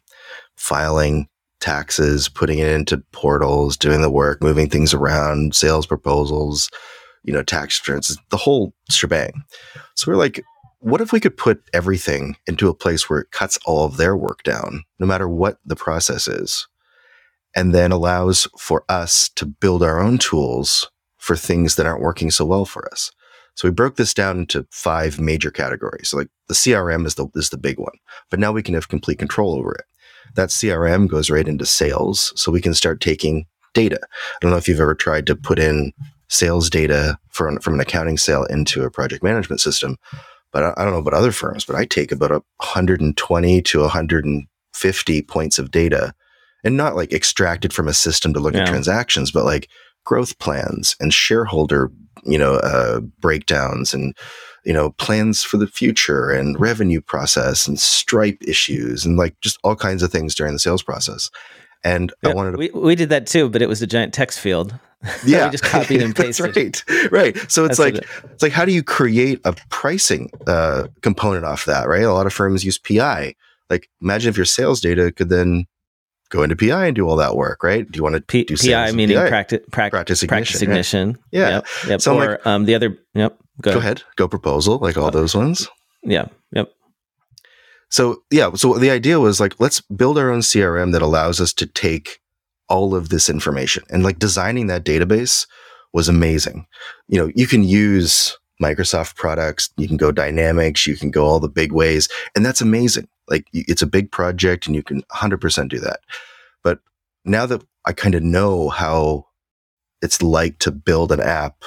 filing taxes, putting it into portals, doing the work, moving things around, sales proposals, you know, tax returns, the whole shebang. So we're like, what if we could put everything into a place where it cuts all of their work down, no matter what the process is, and then allows for us to build our own tools for things that aren't working so well for us? So we broke this down into five major categories. So like the CRM is the is the big one, but now we can have complete control over it. That CRM goes right into sales, so we can start taking data. I don't know if you've ever tried to put in sales data for, from an accounting sale into a project management system but I, I don't know about other firms, but I take about 120 to 150 points of data and not like extracted from a system to look yeah. at transactions, but like growth plans and shareholder, you know, uh, breakdowns and, you know, plans for the future and revenue process and Stripe issues and like just all kinds of things during the sales process. And yeah, I wanted to. We, we did that too, but it was a giant text field. Yeah, we just copied and pasted. right, right. So it's That's like it, it's like how do you create a pricing uh, component off that? Right. A lot of firms use PI. Like imagine if your sales data could then go into PI and do all that work, right? Do you want to P- do PI meaning PI? Practice, pra- practice ignition? Practice ignition. Yeah. yeah. Yep, yep. So or like, um, the other. Yep. Go, go ahead. ahead. Go proposal, like all uh, those ones. Yeah. Yep. So yeah, so the idea was like let's build our own CRM that allows us to take all of this information and like designing that database was amazing. You know, you can use Microsoft products, you can go dynamics, you can go all the big ways, and that's amazing. Like it's a big project and you can 100% do that. But now that I kind of know how it's like to build an app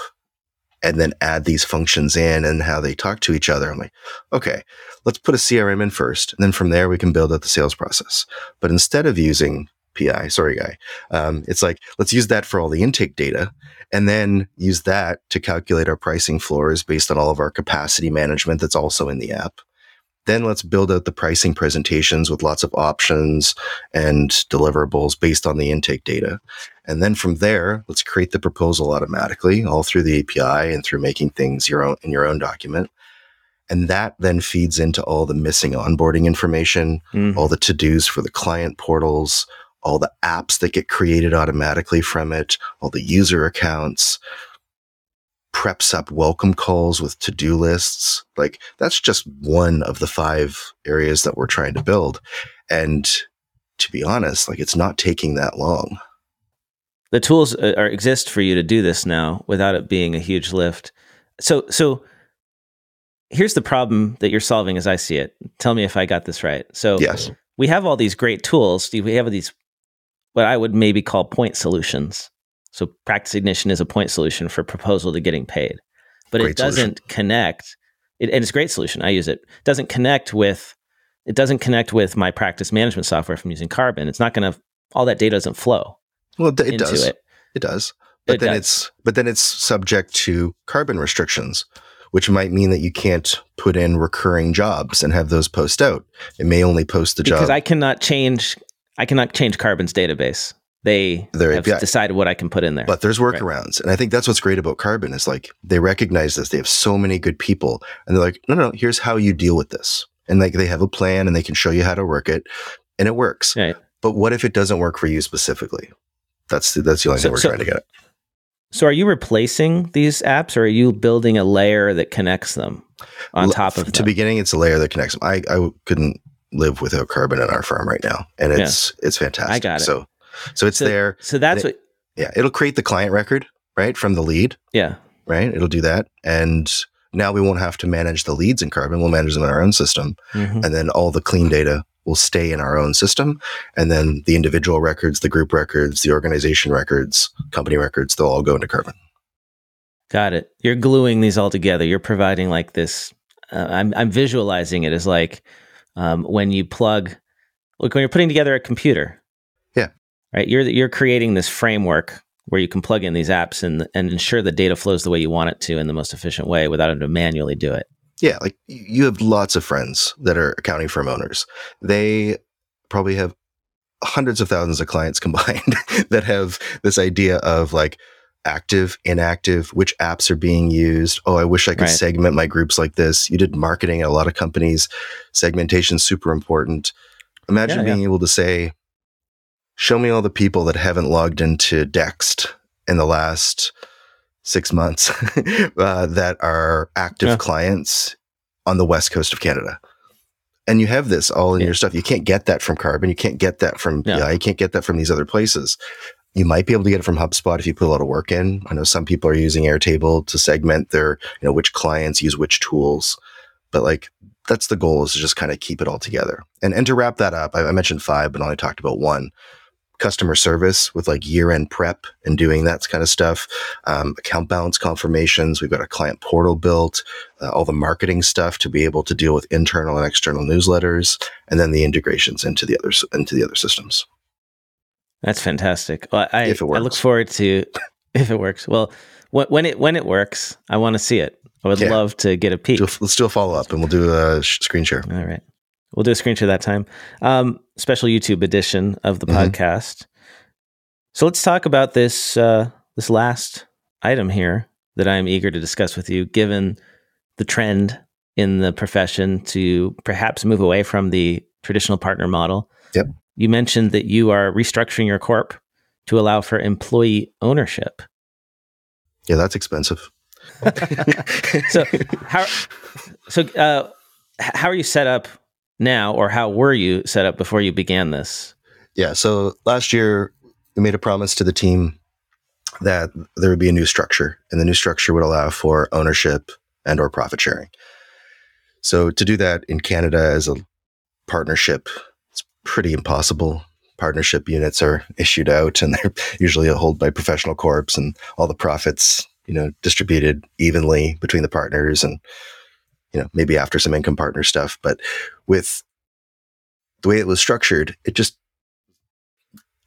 and then add these functions in and how they talk to each other. I'm like, okay, let's put a CRM in first. And then from there, we can build out the sales process. But instead of using PI, sorry, guy, um, it's like, let's use that for all the intake data and then use that to calculate our pricing floors based on all of our capacity management that's also in the app. Then let's build out the pricing presentations with lots of options and deliverables based on the intake data. And then from there, let's create the proposal automatically all through the API and through making things your own in your own document. And that then feeds into all the missing onboarding information, mm. all the to-dos for the client portals, all the apps that get created automatically from it, all the user accounts, preps up welcome calls with to-do lists. Like that's just one of the five areas that we're trying to build. And to be honest, like it's not taking that long. The tools uh, are exist for you to do this now without it being a huge lift. So so here's the problem that you're solving as I see it. Tell me if I got this right. So yes. we have all these great tools. We have these what I would maybe call point solutions so practice ignition is a point solution for proposal to getting paid, but great it doesn't solution. connect. It, and it's a great solution. I use it. it. Doesn't connect with. It doesn't connect with my practice management software from using Karbon. It's not going to all that data doesn't flow Well, it, it into does. it. It does. But It then does. it's but then it's subject to Karbon restrictions, which might mean that you can't put in recurring jobs and have those post out. It may only post the because job. Because I cannot change I cannot change Karbon's database. They Their have API. decided what I can put in there. But there's workarounds. And I think that's what's great about Karbon is like they recognize this. They have so many good people. And they're like, no, no, here's how you deal with this. And like they have a plan and they can show you how to work it. And it works. Right. But what if it doesn't work for you specifically? That's the, that's the only So- thing we're so- trying to get at. So are you replacing these apps or are you building a layer that connects them on top of to them? beginning, it's a layer that connects them. I, I couldn't live without Karbon in our farm right now. And it's it's fantastic. I got it. So so it's So- there. so that's They- what Yeah. It'll create the client record, right? From the lead. yeah. right? It'll do that. And now we won't have to manage the leads in Karbon. We'll manage them in our own system. Mhm. And then all the clean data will stay in our own system. And then the individual records, the group records, the organization records, company records, they'll all go into Karbon. Got it. You're gluing these all together. You're providing like this. Uh, I'm I'm visualizing it as like um, when you plug, like when you're putting together a computer. Yeah. Right. You're you're creating this framework where you can plug in these apps and and ensure the data flows the way you want it to in the most efficient way without having to manually do it. Yeah. Like you have lots of friends that are accounting firm owners. They probably have hundreds of thousands of clients combined that have this idea of like active, inactive, which apps are being used. Oh, I wish I could Right. segment my groups like this. You did marketing at a lot of companies. Segmentation super important. Imagine Yeah, yeah. being able to say, show me all the people that haven't logged into Dext in the last six months uh, that are active Yeah. clients on the west coast of Canada. And you have this all in Yeah. your stuff. You can't get that from Karbon. You can't get that from Yeah. yeah. You can't get that from these other places. You might be able to get it from HubSpot if you put a lot of work in. I know some people are using Airtable to segment their, you know, which clients use which tools. But like that's the goal is to just kind of keep it all together. And and to wrap that up, I, I mentioned five, but only talked about one. Customer service with like year end prep and doing that kind of stuff. Um, account balance confirmations. We've got a client portal built, uh, all the marketing stuff to be able to deal with internal and external newsletters, and then the integrations into the other into the other systems. That's fantastic. Well, I, If it I look forward to if it works. Well, when, when it when it works, I want to see it. I would Yeah. love to get a peek. Do a- let's do a follow up, and we'll do a sh- screen share. All right. We'll do a screen share that time. Um, special YouTube edition of the Mhm. podcast. So let's talk about this uh, this last item here that I'm eager to discuss with you, given the trend in the profession to perhaps move away from the traditional partner model. Yep. You mentioned that you are restructuring your corp to allow for employee ownership. Yeah, that's expensive. So how so uh, how are you set up now, or how were you set up before you began this? Yeah. So last year we made a promise to the team that there would be a new structure, and the new structure would allow for ownership and or profit sharing. So to do that in Canada as a partnership, pretty impossible. Partnership units are issued out, and they're usually held by professional corps, and all the profits, you know, distributed evenly between the partners, and you know, maybe after some income partner stuff. But with the way it was structured, it just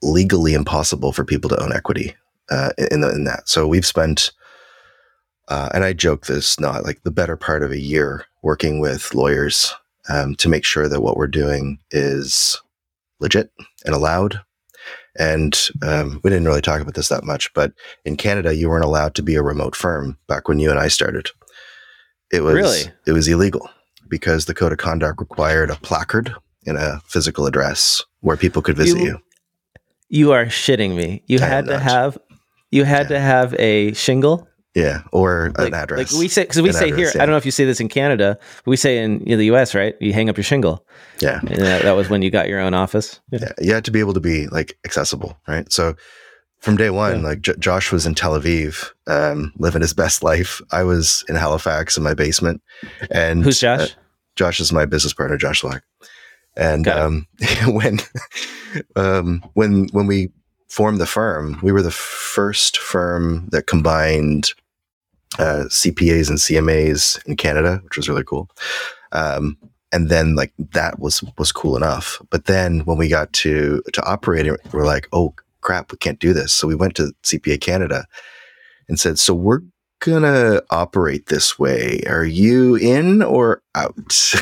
legally impossible for people to own equity uh, in, the, in that. So we've spent, uh, and I joke this not like the better part of a year working with lawyers um, to make sure that what we're doing is legit and allowed. And um, we didn't really talk about this that much, but in Canada, you weren't allowed to be a remote firm back when you and I started. It was Really? it was illegal because the code of conduct required a placard and a physical address where people could visit You- you. You are shitting me. You I had to have you had Yeah. to have a shingle. Yeah, or Like, an address. Like we say because we An say address, here. yeah. I don't know if you say this in Canada, but we say in you know, the U.S. Right? You hang up your shingle. yeah, And that, that was when you got your own office. yeah, you had to be able to be like accessible, right? So from day one, Yeah. like J- Josh was in Tel Aviv, um, living his best life. I was in Halifax in my basement, and Who's Josh? uh, Josh is my business partner, Josh Slack. And um, when um, when when we formed the firm, we were the first firm that combined uh, CPAs and CMAs in Canada, which was really cool. Um, and then like that was was cool enough. But then when we got to to operating, we're like, oh crap, we can't do this. So we went to CPA Canada and said, so we're gonna operate this way. Are you in or out?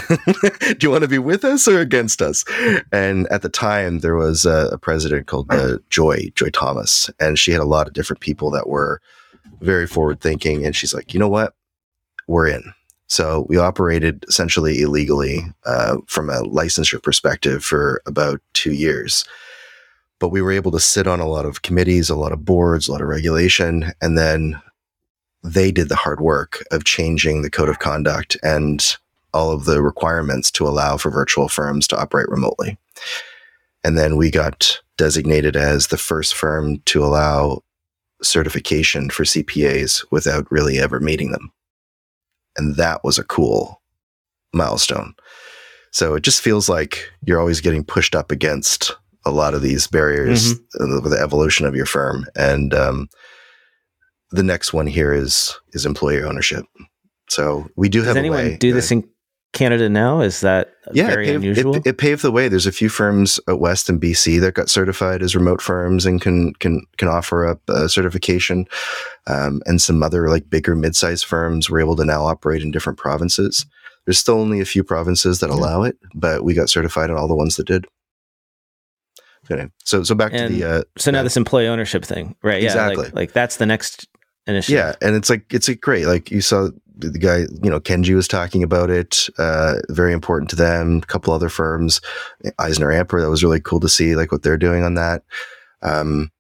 Do you want to be with us or against us? And at the time, there was a, a president called uh, Joy Joy Thomas, and she had a lot of different people that were very forward thinking. And she's like, you know what, we're in. So we operated essentially illegally uh, from a licensure perspective for about two years. But we were able to sit on a lot of committees, a lot of boards, a lot of regulation, and then they did the hard work of changing the code of conduct and all of the requirements to allow for virtual firms to operate remotely. And then we got designated as the first firm to allow certification for CPAs without really ever meeting them. And that was a cool milestone. So it just feels like you're always getting pushed up against a lot of these barriers mm-hmm. with the evolution of your firm. And um, the next one here is is employee ownership. So we do Does have anyone do this in Canada now? Is that yeah, very it paved, unusual? It, it, paved the way. There's a few firms at West and BC that got certified as remote firms and can can can offer up a certification. Um, and some other like bigger mid-sized firms were able to now operate in different provinces. There's still only a few provinces that allow it, but we got certified in all the ones that did. Okay. So so back and to the uh, so now this employee ownership thing, right? Exactly. Yeah, like, like that's the next Yeah, and it's like it's a great like you saw the guy you know Kenji was talking about it. Uh, very important to them. A couple other firms, EisnerAmper. That was really cool to see like what they're doing on that. Um,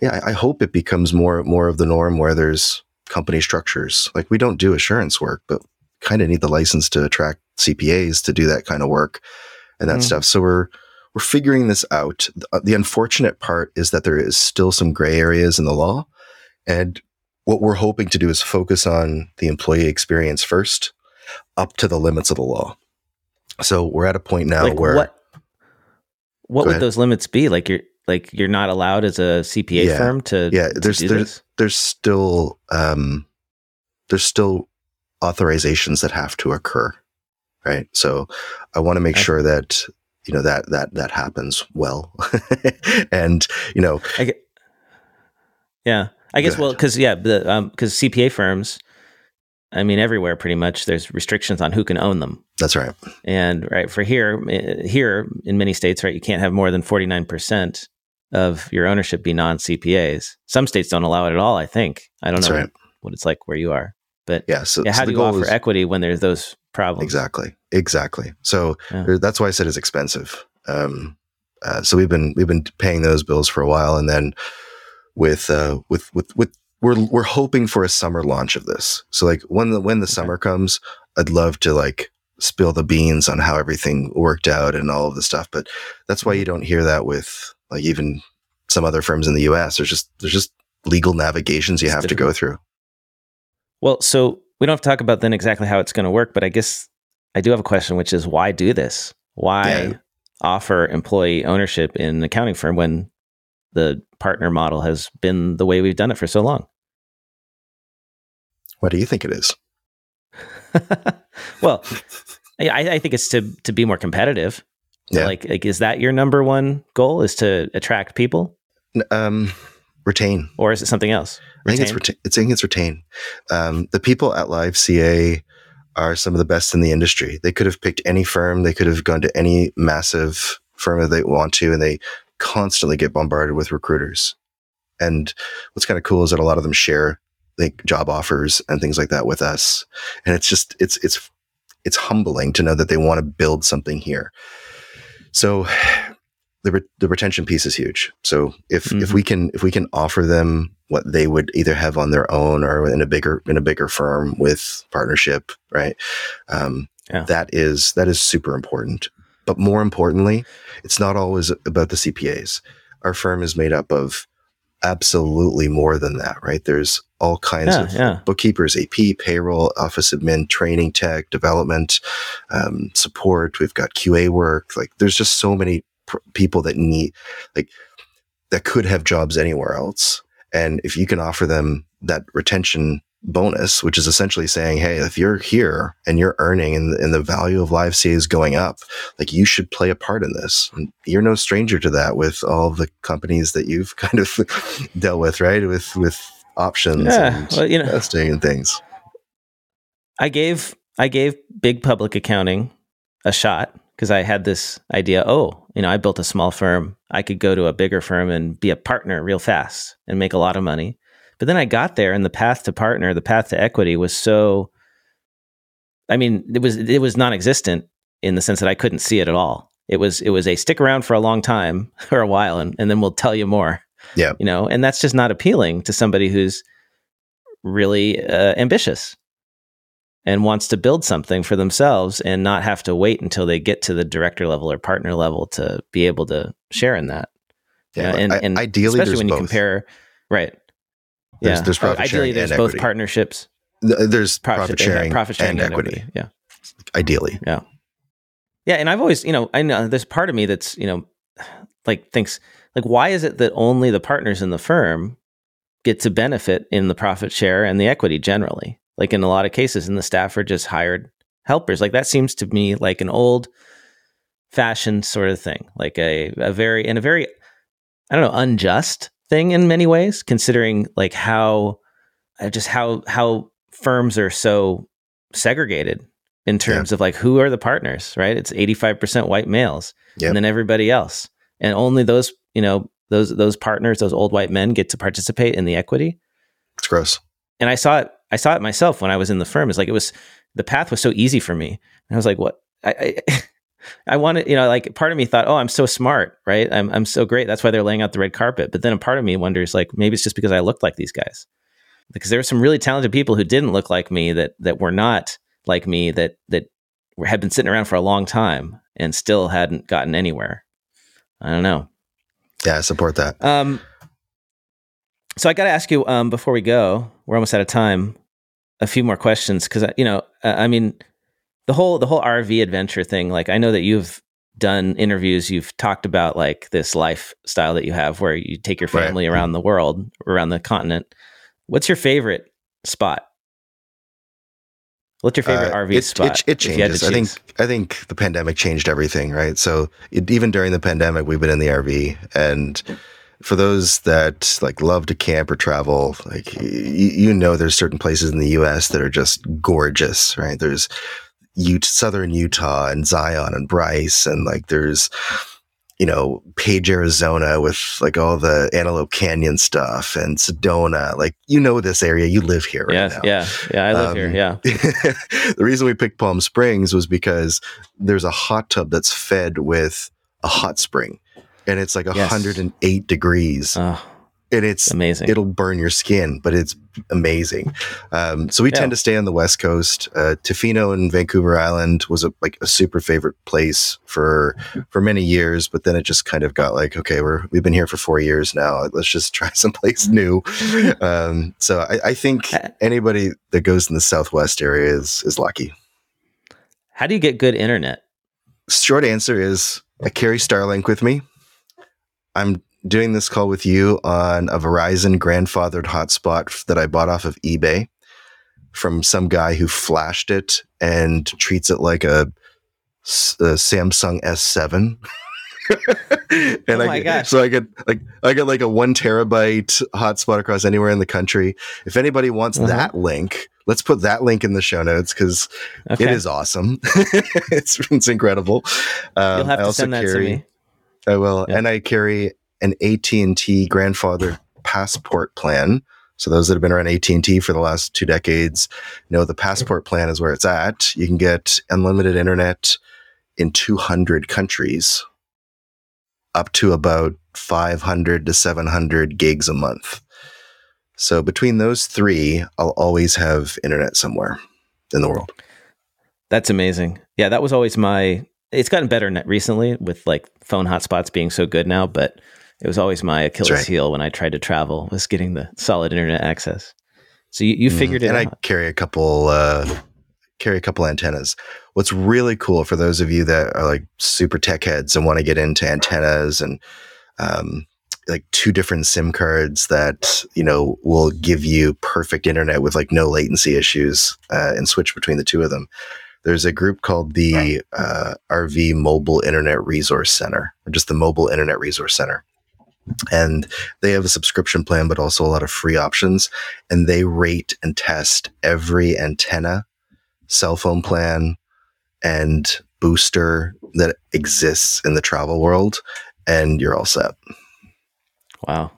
yeah, I, I hope it becomes more more of the norm where there's company structures. Like we don't do assurance work, but kind of need the license to attract CPAs to do that kind of work and that mm. stuff. So we're we're figuring this out. The, the unfortunate part is that there is still some gray areas in the law, and what we're hoping to do is focus on the employee experience first, up to the limits of the law. So we're at a point now like where what, what would ahead. those limits be? Like you're like you're not allowed as a CPA yeah. firm to yeah. There's to there's there's still um, there's still authorizations that have to occur, right? So I want to make sure that you know that that that happens well, and you know, I get, yeah, I guess well because yeah, the um because CPA firms, I mean everywhere pretty much there's restrictions on who can own them. That's right. And right for here eh, here in many states, right, you can't have more than forty nine percent of your ownership be non CPAs. Some states don't allow it at all. I think I don't That's know right. what it's like where you are, but yeah. So, yeah, how so do you offer is, equity when there's those problems? Exactly, exactly. So yeah. that's why I said it's expensive. Um, uh, so we've been we've been paying those bills for a while, and then with uh, with with with we're we're hoping for a summer launch of this. So like when the when the okay. summer comes, I'd love to like spill the beans on how everything worked out and all of the stuff. But that's why you don't hear that with like even some other firms in the US. There's just there's just legal navigations you it's have difficult. to go through. Well, so we don't have to talk about then exactly how it's going to work, but I guess I do have a question, which is why do this? Why yeah. offer employee ownership in an accounting firm when the partner model has been the way we've done it for so long. What do you think it is? well, I, I, think it's to to be more competitive. Yeah. Like, like, is that your number one goal? Is to attract people? Um, retain, or is it something else? Retain? I think it's I think it's retain. Um, the people at Live CA are some of the best in the industry. They could have picked any firm. They could have gone to any massive firm that they want to, and they constantly get bombarded with recruiters. And what's kind of cool is that a lot of them share like job offers and things like that with us. And it's just, it's, it's, it's humbling to know that they want to build something here. So the, re- the retention piece is huge. So if, mm-hmm. if we can, if we can offer them what they would either have on their own or in a bigger, in a bigger firm with partnership, right? Um, yeah. that is, that is super important. But more importantly, it's not always about the CPAs. Our firm is made up of absolutely more than that, right? There's all kinds yeah, of yeah. bookkeepers, AP, payroll, office admin, training, tech, development, um, support. We've got QA work. Like there's just so many pr- people that need, like, that could have jobs anywhere else. And if you can offer them that retention bonus, which is essentially saying, Hey, if you're here and you're earning and, and the value of live C is going up, like you should play a part in this. And you're no stranger to that with all the companies that you've kind of dealt with, right? With, with options Yeah, and well, you know- investing and things. I gave I gave big public accounting a shot because I had this idea. Oh, you know, I built a small firm. I could go to a bigger firm and be a partner real fast and make a lot of money. But then I got there, and the path to partner, the path to equity, was so. I mean, it was it was non-existent in the sense that I couldn't see it at all. It was it was a stick around for a long time or a while, and, and then we'll tell you more. Yeah. you know, and that's just not appealing to somebody who's really uh, ambitious and wants to build something for themselves and not have to wait until they get to the director level or partner level to be able to share in that. Yeah. And, I- and ideally, especially when you both. compare, right? There's- yeah, there's oh, profit ideally sharing there's and both equity. partnerships, Th- there's profit, profit sharing, profit sharing and equity. Yeah, Ideally. Yeah. Yeah, and I've always, you know, I know there's part of me that's, you know, like thinks like why is it that only the partners in the firm get to benefit in the profit share and the equity generally? Like in a lot of cases, and the staff are just hired helpers. Like that seems to me like an old fashioned sort of thing, like a, a very, and a very, I don't know, unjust thing in many ways, considering like how, uh, just how, how firms are so segregated in terms of like who are the partners, right? It's 85% white males Yep. and then everybody else. And only those, you know, those, those partners, those old white men get to participate in the equity It's gross. and I saw it. I saw it myself when I was in the firm. It's like it was the path was so easy for me. And I was like, what? I, I, I wanted, you know, like part of me thought, oh, I'm so smart, right? I'm I'm so great. That's why they're laying out the red carpet. But then a part of me wonders, like, maybe it's just because I looked like these guys, because there were some really talented people who didn't look like me that that were not like me that that were, had been sitting around for a long time and still hadn't gotten anywhere. I don't know. Yeah, I support that. Um, so I got to ask you um, before we go. We're almost out of time. A few more questions because you know, uh, I mean, the whole the whole RV adventure thing. Like, I know that you've done interviews. You've talked about like this lifestyle that you have, where you take your Right. family around the world, around the continent. What's your favorite spot? What's your favorite Uh, RV it, spot? It, it if you had to changes. I think? I think the pandemic changed everything, right? So it, even during the pandemic, we've been in the RV, and for those that like love to camp or travel, like y- you know, there's certain places in the U.S. that are just gorgeous, right? There's Ut- southern Utah and Zion and Bryce, and like there's you know Page, Arizona, with like all the Antelope Canyon stuff, and Sedona. Like you know this area, you live here right yes, now. yeah, yeah. I live Um, here. Yeah, the reason we picked Palm Springs was because there's a hot tub that's fed with a hot spring, and it's like Yes. 108 degrees, oh, and it's amazing. it'll burn your skin, but it's amazing. Um, so we Yeah. tend to stay on the west coast. Uh, Tofino and Vancouver Island was a, like a super favorite place for for many years, but then it just kind of got like, okay, we're we've been here for four years now. Let's just try someplace new. Um, so I, I think Uh, anybody that goes in the southwest area is is lucky. How do you get good internet? Short answer is I carry Starlink with me. I'm doing this call with you on a Verizon grandfathered hotspot that I bought off of eBay from some guy who flashed it and treats it like a Samsung S7. and Oh I my get, gosh. so I get like I get like a one terabyte hotspot across anywhere in the country. If anybody wants Uh-huh. that link, let's put that link in the show notes because Okay. it is awesome. it's it's incredible. Um, You'll have I to send that to me. I will, Yeah. and I carry an AT and T grandfather passport plan. So those that have been around AT and T for the last two decades know the passport plan is where it's at. You can get unlimited internet in 200 countries, up to about 500 to 700 gigs a month. So between those three, I'll always have internet somewhere in the world. That's amazing. Yeah, that was always my. It's gotten better recently with like phone hotspots being so good now, but it was always my Achilles right. heel when I tried to travel was getting the solid internet access. So you, you figured Mhm. it and out. I carry a couple uh carry a couple antennas. What's really cool for those of you that are like super tech heads and want to get into antennas and um like two different SIM cards that you know will give you perfect internet with like no latency issues uh, and switch between the two of them. There's a group called the uh, RV Mobile Internet Resource Center, or just the Mobile Internet Resource Center. And they have a subscription plan, but also a lot of free options. And they rate and test every antenna, cell phone plan, and booster that exists in the travel world. And you're all set. Wow.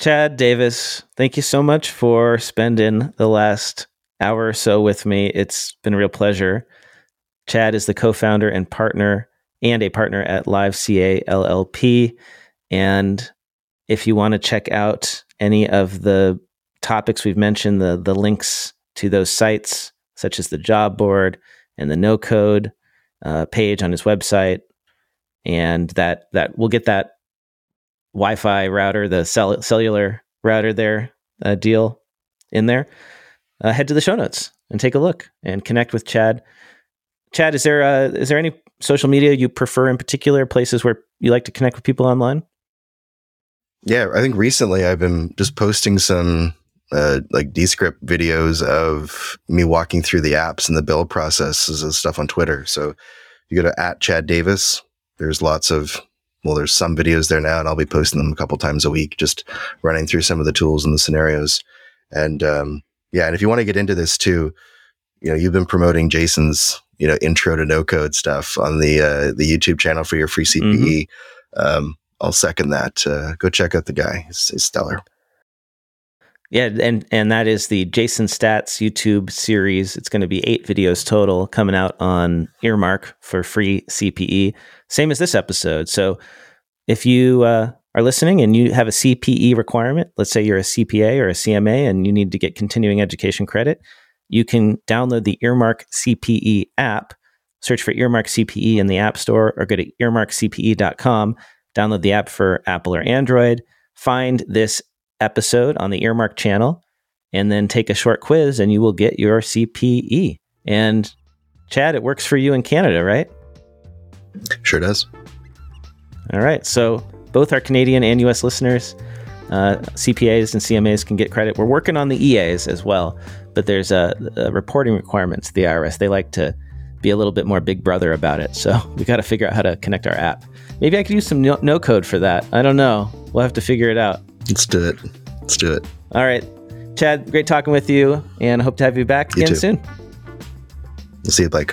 Chad Davis, thank you so much for spending the last hour or so with me. It's been a real pleasure. Chad is the co founder and partner and a partner at Live CA LLP. And if you want to check out any of the topics we've mentioned, the, the links to those sites, such as the job board and the no code uh, page on his website, and that that we'll get that Wi-Fi router, the cell- cellular router there uh, deal in there. Uh, head to the show notes and take a look and connect with Chad. Chad, is there uh, is there any social media you prefer in particular? Places where you like to connect with people online? Yeah, I think recently I've been just posting some uh, like Descript videos of me walking through the apps and the build processes and stuff on Twitter. So you go to at Chad Davis. There's lots of well, there's some videos there now, and I'll be posting them a couple times a week, just running through some of the tools and the scenarios. And um, yeah, and if you want to get into this too, you know, you've been promoting Jason's you know intro to no code stuff on the uh, the YouTube channel for your free CPE. Mm-hmm. Um, I'll second that. Uh, go check out the guy; he's, he's stellar. Yeah, and and that is the Jason Staats YouTube series. It's going to be eight videos total coming out on Earmark for free CPE, same as this episode. So if you uh, are listening and you have a CPE requirement, let's say you're a CPA or a CMA and you need to get continuing education credit, you can download the Earmark CPE app, search for Earmark CPE in the App Store, or go to earmarkcpe.com, download the app for Apple or Android, find this episode on the Earmark channel, and then take a short quiz, and you will get your CPE. And Chad, it works for you in Canada, right? Sure does. All right. So both our Canadian and US listeners, uh, CPAs and CMAs can get credit. We're working on the EAs as well, but there's a, a reporting requirements. The IRS they like to be a little bit more big brother about it. So we got to figure out how to connect our app. Maybe I could use some no, no code for that. I don't know. We'll have to figure it out. Let's do it. Let's do it. All right. Chad, great talking with you and hope to have you back you again too. soon. We'll see you, Blake.